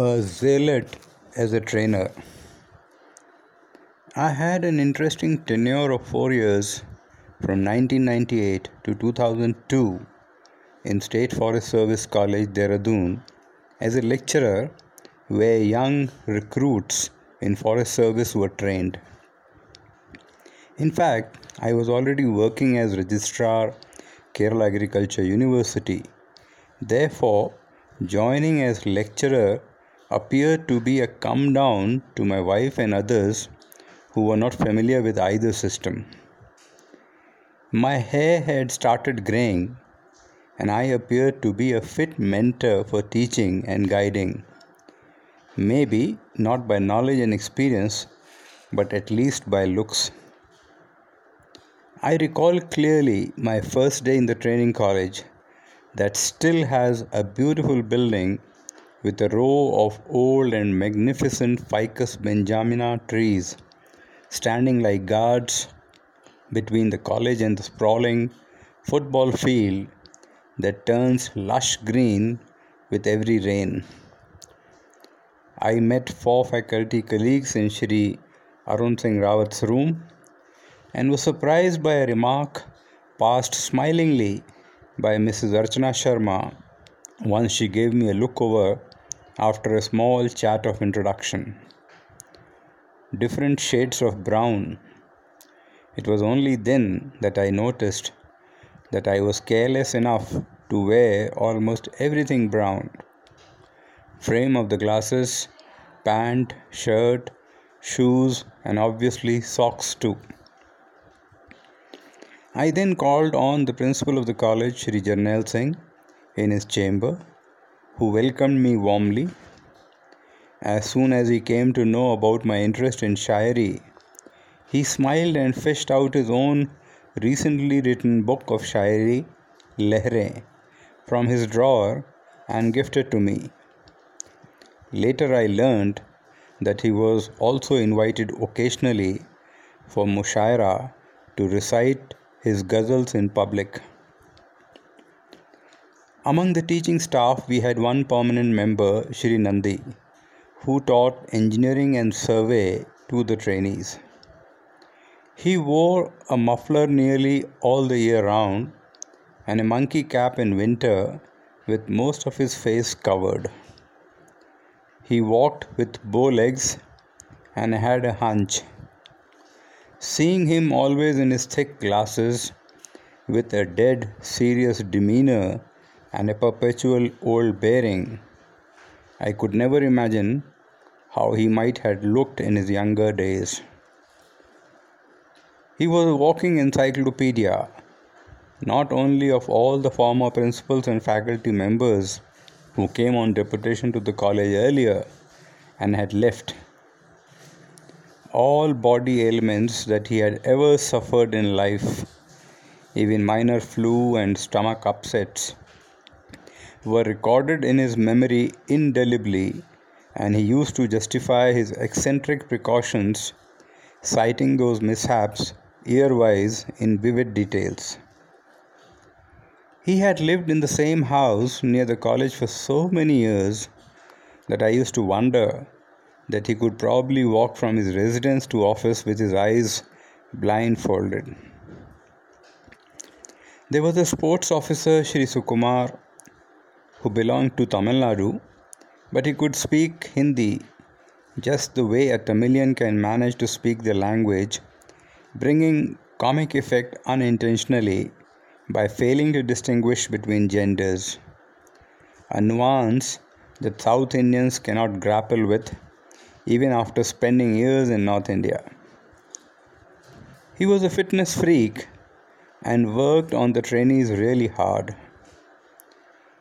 a zealot as a trainer. I had an interesting tenure of four years from 1998 to 2002 in State Forest Service College, Dehradun, as a lecturer where young recruits in Forest Service were trained. In fact, I was already working as registrar Kerala Agriculture University. Therefore, joining as lecturer appeared to be a come down to my wife and others who were not familiar with either system. My hair had started graying, and I appeared to be a fit mentor for teaching and guiding. Maybe not by knowledge and experience, but at least by looks. I recall clearly my first day in the training college that still has a beautiful building with a row of old and magnificent Ficus benjamina trees standing like guards between the college and the sprawling football field that turns lush green with every rain. I met four faculty colleagues in Shri Arun Singh Rawat's room and was surprised by a remark passed smilingly by Mrs. Archana Sharma once she gave me a look over after a small chat of introduction. Different shades of brown. It was only then that I noticed that I was careless enough to wear almost everything brown frame of the glasses, pant, shirt, shoes, and obviously socks too. I then called on the principal of the college, Shri Jarnail Singh, in his chamber who welcomed me warmly. As soon as he came to know about my interest in Shairi, he smiled and fished out his own recently written book of Shairi, Lehre, from his drawer and gifted to me. Later, I learned that he was also invited occasionally for Mushaira to recite his ghazals in public. Among the teaching staff, we had one permanent member, Shri Nandi, who taught engineering and survey to the trainees. He wore a muffler nearly all the year round and a monkey cap in winter with most of his face covered. He walked with bow legs and had a hunch. Seeing him always in his thick glasses, with a dead, serious demeanor and a perpetual old bearing. I could never imagine how he might have looked in his younger days. He was a walking encyclopedia, not only of all the former principals and faculty members who came on deputation to the college earlier and had left, all body ailments that he had ever suffered in life, even minor flu and stomach upsets were recorded in his memory indelibly, and he used to justify his eccentric precautions, citing those mishaps year-wise in vivid details. He had lived in the same house near the college for so many years that I used to wonder that he could probably walk from his residence to office with his eyes blindfolded. There was a sports officer, Shri Sukumar, who belonged to Tamil Nadu, but he could speak Hindi just the way a Tamilian can manage to speak the language, bringing comic effect unintentionally by failing to distinguish between genders. A nuance that South Indians cannot grapple with even after spending years in North India. He was a fitness freak and worked on the trainees really hard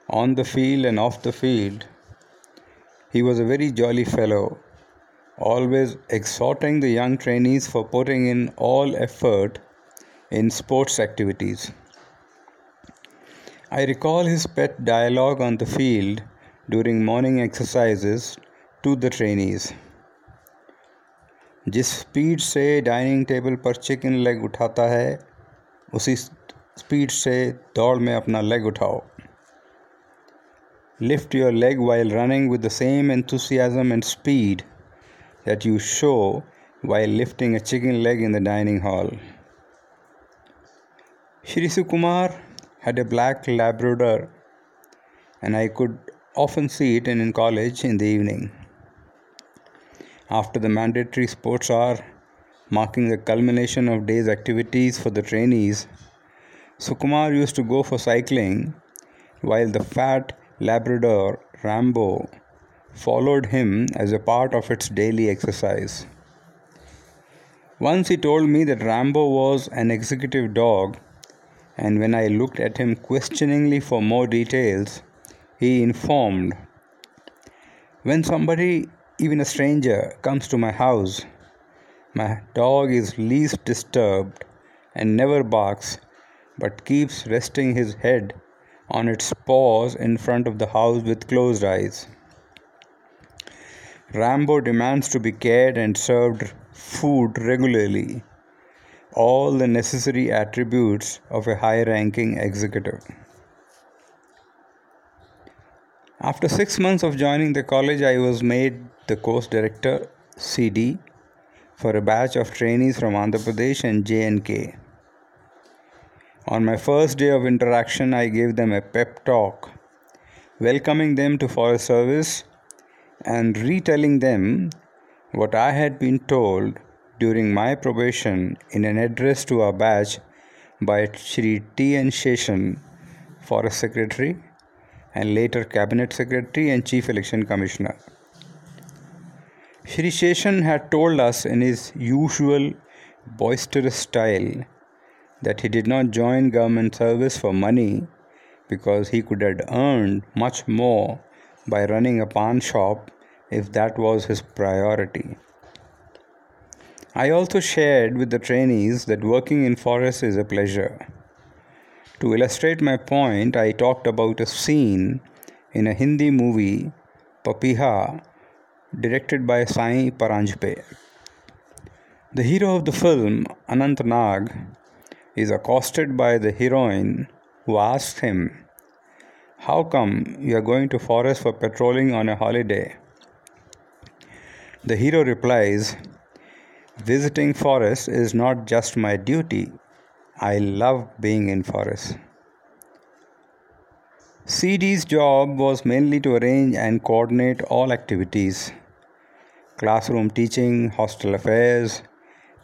on the field and off the field, he was a very jolly fellow, always exhorting the young trainees for putting in all effort in sports activities. I recall his pet dialogue on the field during morning exercises to the trainees. जिस speed से dining table पर chicken leg उठाता है उसी speed से दौड़ में अपना लेग उठाओ lift your leg while running with the same enthusiasm and speed that you show while lifting a chicken leg in the dining hall. Shri Kumar had a black Labrador, and I could often see it in college in the evening. After the mandatory sports hour, marking the culmination of day's activities for the trainees, Sukumar used to go for cycling while the fat Labrador Rambo followed him as a part of its daily exercise. Once he told me that Rambo was an executive dog, and when I looked at him questioningly for more details, he informed When somebody even a stranger comes to my house, my dog is least disturbed and never barks, but keeps resting his head on its paws in front of the house with closed eyes. Rambo demands to be cared and served food regularly, all the necessary attributes of a high ranking executive. After six months of joining the college, I was made the course director CD for a batch of trainees from Andhra Pradesh and J&K. On my first day of interaction, I gave them a pep talk, welcoming them to forest service and retelling them what I had been told during my probation in an address to our batch by Shri T. N. Seshan, Forest Secretary, and later Cabinet Secretary and Chief Election Commissioner. Shri Seshan had told us in his usual boisterous style that he did not join government service for money because he could have earned much more by running a pawn shop if that was his priority. I also shared with the trainees that working in forests is a pleasure. To illustrate my point, I talked about a scene in a Hindi movie, Papiha, directed by Sai Paranjpe. The hero of the film, Anant Nag, is accosted by the heroine who asks him, How come you are going to forest for patrolling on a holiday? The hero replies, Visiting forest is not just my duty, I love being in forest. CD's job was mainly to arrange and coordinate all activities classroom teaching, hostel affairs,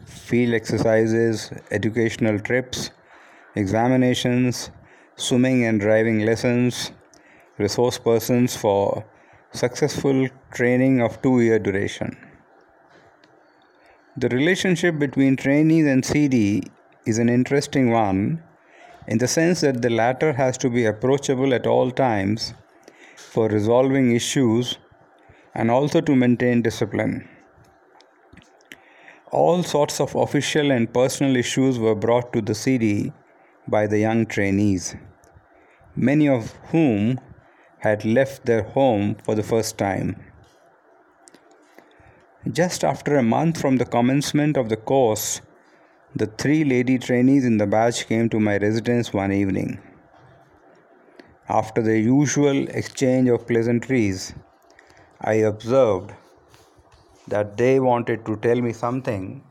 field exercises, educational trips, examinations, swimming and driving lessons, resource persons for successful training of two year duration. The relationship between trainees and CD is an interesting one in the sense that the latter has to be approachable at all times for resolving issues and also to maintain discipline. All sorts of official and personal issues were brought to the CD by the young trainees, many of whom had left their home for the first time. Just after a month from the commencement of the course, the three lady trainees in the batch came to my residence one evening. After the usual exchange of pleasantries, I observed that they wanted to tell me something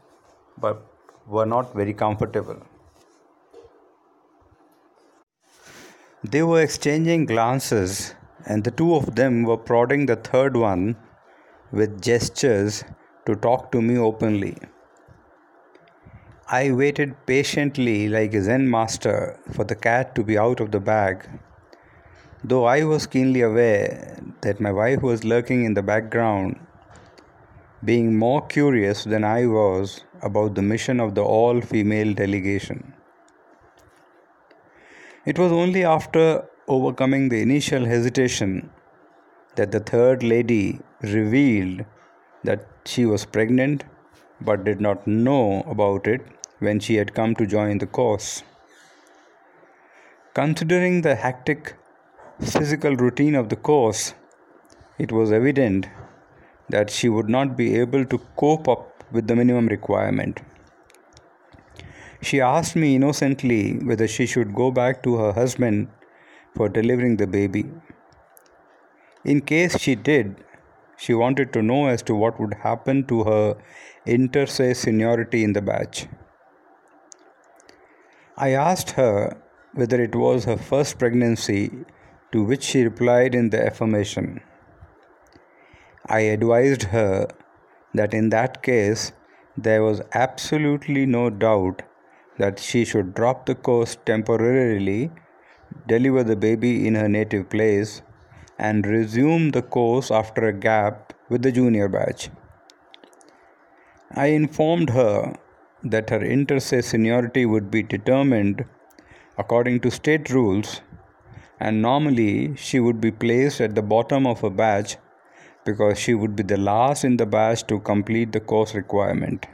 but were not very comfortable. They were exchanging glances, and the two of them were prodding the third one with gestures to talk to me openly. I waited patiently like a Zen master for the cat to be out of the bag, though I was keenly aware that my wife was lurking in the background, being more curious than I was about the mission of the all female delegation. It was only after overcoming the initial hesitation that the third lady revealed that she was pregnant but did not know about it when she had come to join the course. Considering the hectic physical routine of the course, it was evident that she would not be able to cope up with the minimum requirement. She asked me innocently whether she should go back to her husband for delivering the baby. In case she did, she wanted to know as to what would happen to her inter se seniority in the batch. I asked her whether it was her first pregnancy, to which she replied in the affirmation. I advised her that in that case there was absolutely no doubt that she should drop the course temporarily, deliver the baby in her native place, and resume the course after a gap with the junior batch. I informed her that her inter se seniority would be determined according to state rules, and normally she would be placed at the bottom of a batch because she would be the last in the batch to complete the course requirement.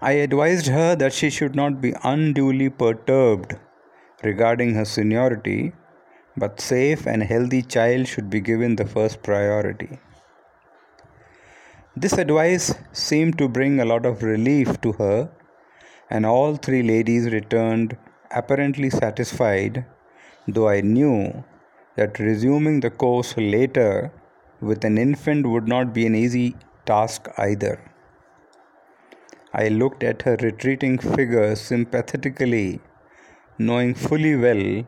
I advised her that she should not be unduly perturbed regarding her seniority, but safe and healthy child should be given the first priority. This advice seemed to bring a lot of relief to her, and all three ladies returned apparently satisfied, though I knew that resuming the course later with an infant would not be an easy task either. I looked at her retreating figure sympathetically, knowing fully well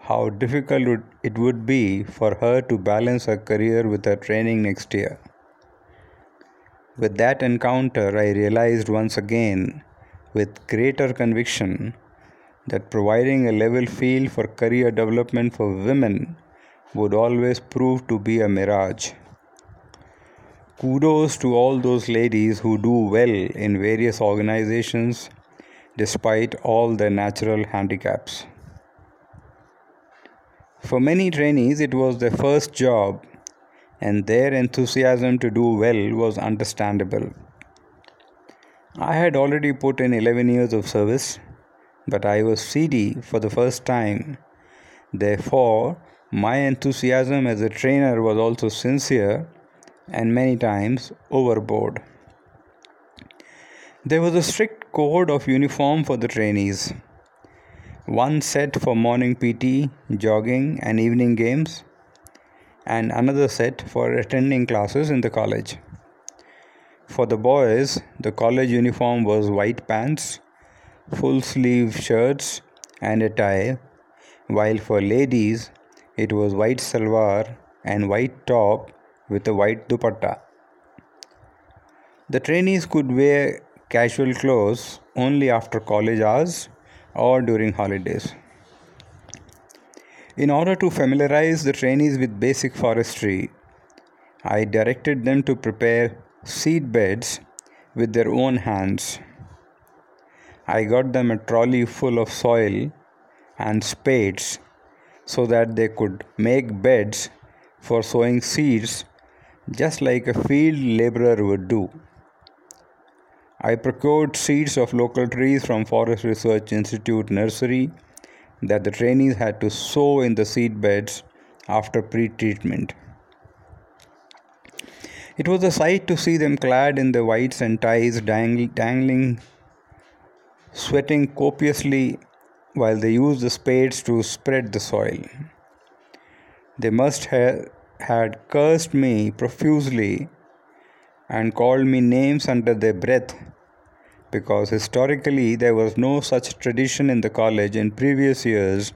how difficult it would be for her to balance her career with her training next year. With that encounter, I realized once again, with greater conviction, that providing a level field for career development for women would always prove to be a mirage. Kudos to all those ladies who do well in various organizations despite all their natural handicaps. For many trainees, it was their first job and their enthusiasm to do well was understandable. I had already put in 11 years of service, but I was CD for the first time. Therefore, my enthusiasm as a trainer was also sincere and many times overboard. There was a strict code of uniform for the trainees one set for morning PT, jogging, and evening games, and another set for attending classes in the college. For the boys, the college uniform was white pants, full sleeve shirts, and a tie, while for ladies, it was white salwar and white top with a white dupatta. The trainees could wear casual clothes only after college hours or during holidays. In order to familiarize the trainees with basic forestry, I directed them to prepare seed beds with their own hands. I got them a trolley full of soil and spades so that they could make beds for sowing seeds just like a field laborer would do. I procured seeds of local trees from Forest Research Institute nursery that the trainees had to sow in the seed beds after pre treatment. It was a sight to see them clad in their whites and ties, dangling, sweating copiously while they used the spades to spread the soil. They must have had cursed me profusely and called me names under their breath because historically there was no such tradition in the college in previous years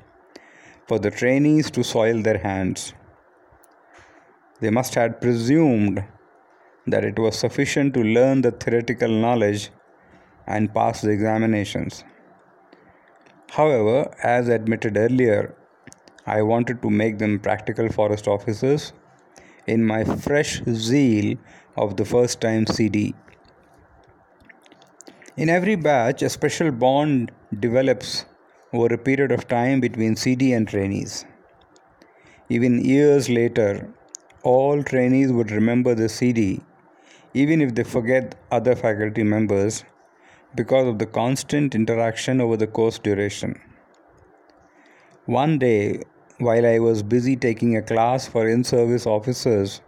for the trainees to soil their hands. They must have presumed that it was sufficient to learn the theoretical knowledge and pass the examinations. However, as admitted earlier, I wanted to make them practical forest officers in my fresh zeal of the first time CD. In every batch, a special bond develops over a period of time between CD and trainees. Even years later, all trainees would remember the CD, even if they forget other faculty members, because of the constant interaction over the course duration. One day, while I was busy taking a class for in service officers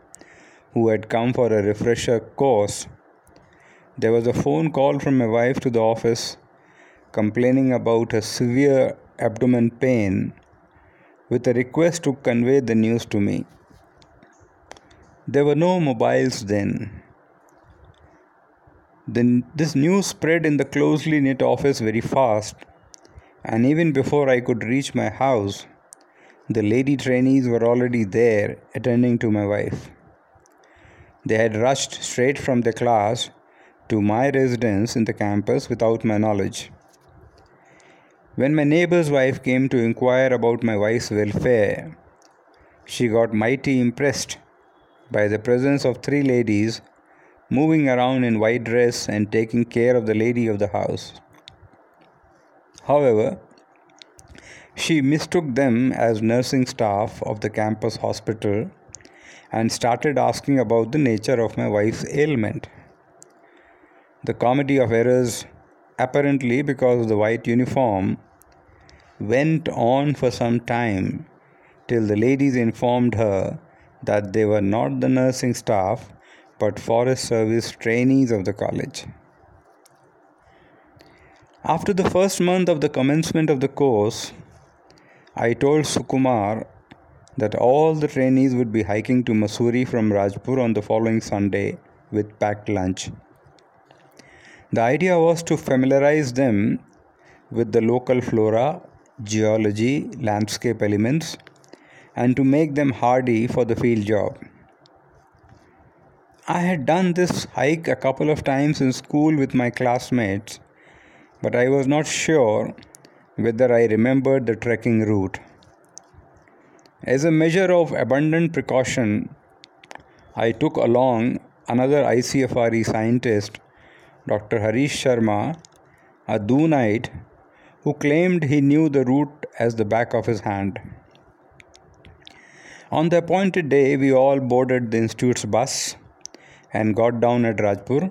who had come for a refresher course, there was a phone call from my wife to the office complaining about a severe abdomen pain, with a request to convey the news to me. There were no mobiles then. Then this news spread in the closely knit office very fast, and even before I could reach my house, the lady trainees were already there attending to my wife. They had rushed straight from the class to my residence in the campus without my knowledge. When my neighbor's wife came to inquire about my wife's welfare, she got mighty impressed by the presence of three ladies moving around in white dress and taking care of the lady of the house. However, she mistook them as nursing staff of the campus hospital and started asking about the nature of my wife's ailment. The comedy of errors, apparently because of the white uniform, went on for some time till the ladies informed her that they were not the nursing staff but forest service trainees of the college. After the first month of the commencement of the course, I told Sukumar that all the trainees would be hiking to Mussoorie from Rajpur on the following Sunday with packed lunch. The idea was to familiarize them with the local flora, geology, landscape elements, and to make them hardy for the field job. I had done this hike a couple of times in school with my classmates, but I was not sure whether I remembered the trekking route. As a measure of abundant precaution, I took along another ICFRE scientist, Dr. Harish Sharma, a Doonite who claimed he knew the route as the back of his hand. On the appointed day, we all boarded the institute's bus and got down at Rajpur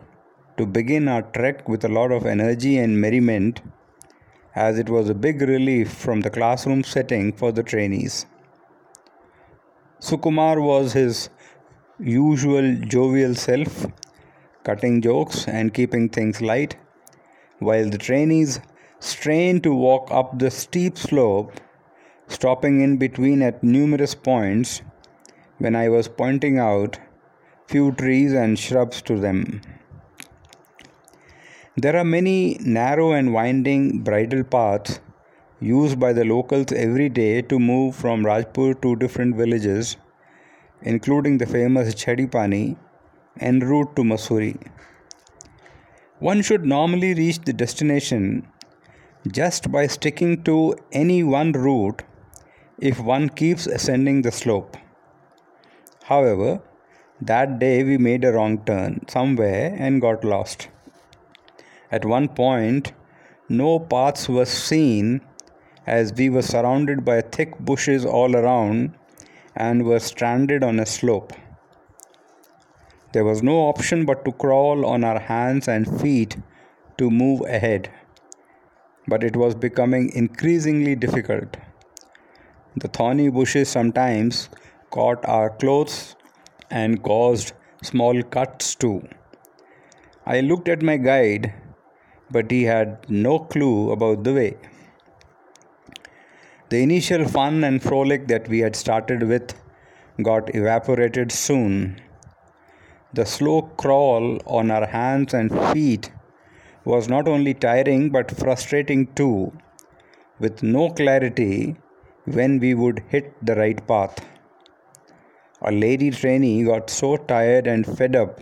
to begin our trek with a lot of energy and merriment as it was a big relief from the classroom setting for the trainees. Sukumar was his usual jovial self, cutting jokes and keeping things light, while the trainees strained to walk up the steep slope, stopping in between at numerous points when I was pointing out few trees and shrubs to them. There are many narrow and winding bridle paths used by the locals every day to move from Rajpur to different villages, including the famous Jharipani en route to Mussoorie. One should normally reach the destination just by sticking to any one route if one keeps ascending the slope. However, that day we made a wrong turn somewhere and got lost. At one point, no paths were seen as we were surrounded by thick bushes all around and were stranded on a slope. There was no option but to crawl on our hands and feet to move ahead, but it was becoming increasingly difficult. The thorny bushes sometimes caught our clothes and caused small cuts too. I looked at my guide but he had no clue about the way. The initial fun and frolic that we had started with got evaporated soon. The slow crawl on our hands and feet was not only tiring but frustrating too, with no clarity when we would hit the right path. A lady trainee got so tired and fed up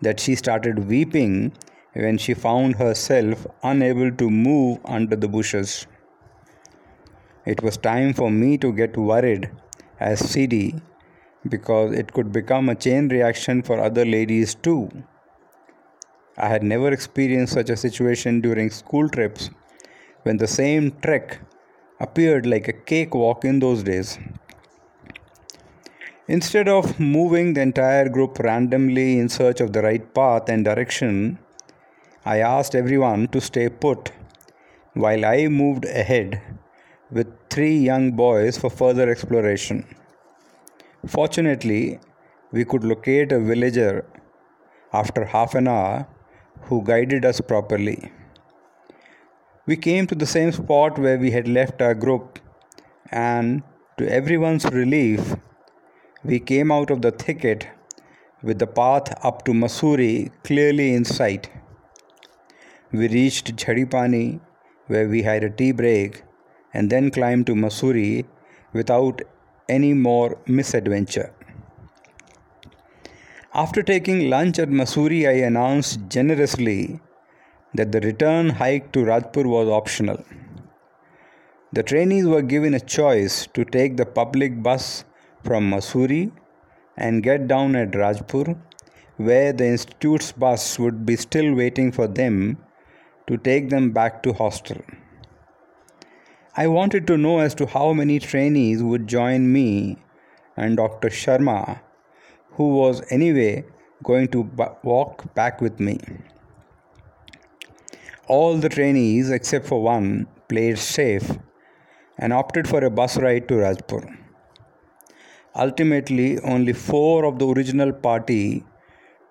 that she started weeping when she found herself unable to move under the bushes. It was time for me to get worried as CD because it could become a chain reaction for other ladies too. I had never experienced such a situation during school trips when the same trek appeared like a cakewalk in those days. Instead of moving the entire group randomly in search of the right path and direction, I asked everyone to stay put while I moved ahead with three young boys for further exploration. Fortunately, we could locate a villager after half an hour who guided us properly. We came to the same spot where we had left our group, and To everyone's relief, we came out of the thicket with the path up to Mussoorie clearly in sight. We reached Jhadipani, where we had a tea break, and then climbed to Mussoorie without any more misadventure. After taking lunch at Mussoorie, I announced generously that the return hike to Rajpur was optional. The trainees were given a choice to take the public bus from Mussoorie and get down at Rajpur, where the institute's bus would be still waiting for them to take them back to hostel. I wanted to know as to how many trainees would join me and Dr. Sharma, who was anyway going to walk back with me. All the trainees, except for one, played safe and opted for a bus ride to Rajpur. Ultimately, only four of the original party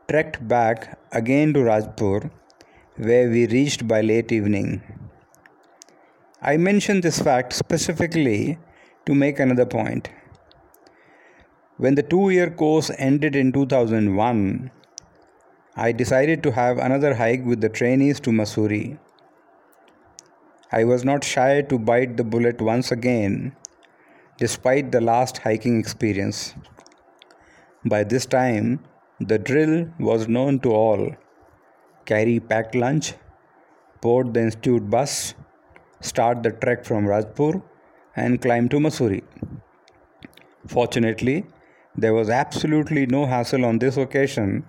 trekked back again to Rajpur, where we reached by late evening. I mention this fact specifically to make another point. When the two year course ended in 2001, I decided to have another hike with the trainees to Mussoorie. I was not shy to bite the bullet once again, despite the last hiking experience. By this time, the drill was known to all carry packed lunch, board the institute bus, start the trek from Rajpur, and climb to Mussoorie. Fortunately, there was absolutely no hassle on this occasion,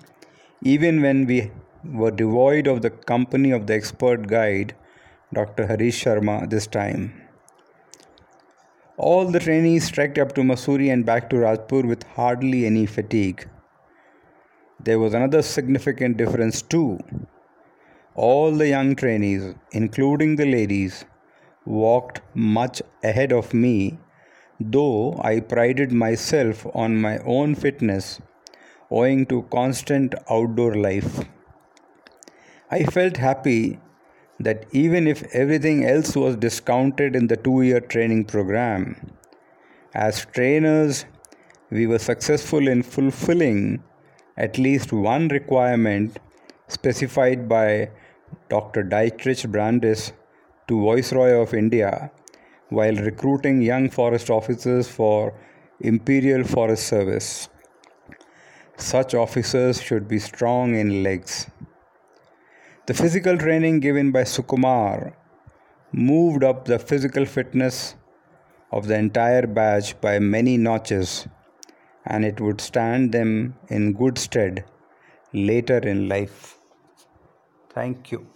even when we were devoid of the company of the expert guide, Dr. Harish Sharma, this time. All the trainees trekked up to Mussoorie and back to Rajpur with hardly any fatigue. There was another significant difference too. All the young trainees, including the ladies, walked much ahead of me though I prided myself on my own fitness owing to constant outdoor life. I felt happy that even if everything else was discounted in the two year training program, as trainers, we were successful in fulfilling at least one requirement specified by Dr. Dietrich Brandis to Viceroy of India while recruiting young forest officers for Imperial Forest Service. Such officers should be strong in legs. The physical training given by Sukumar moved up the physical fitness of the entire batch by many notches, and it would stand them in good stead later in life. Thank you.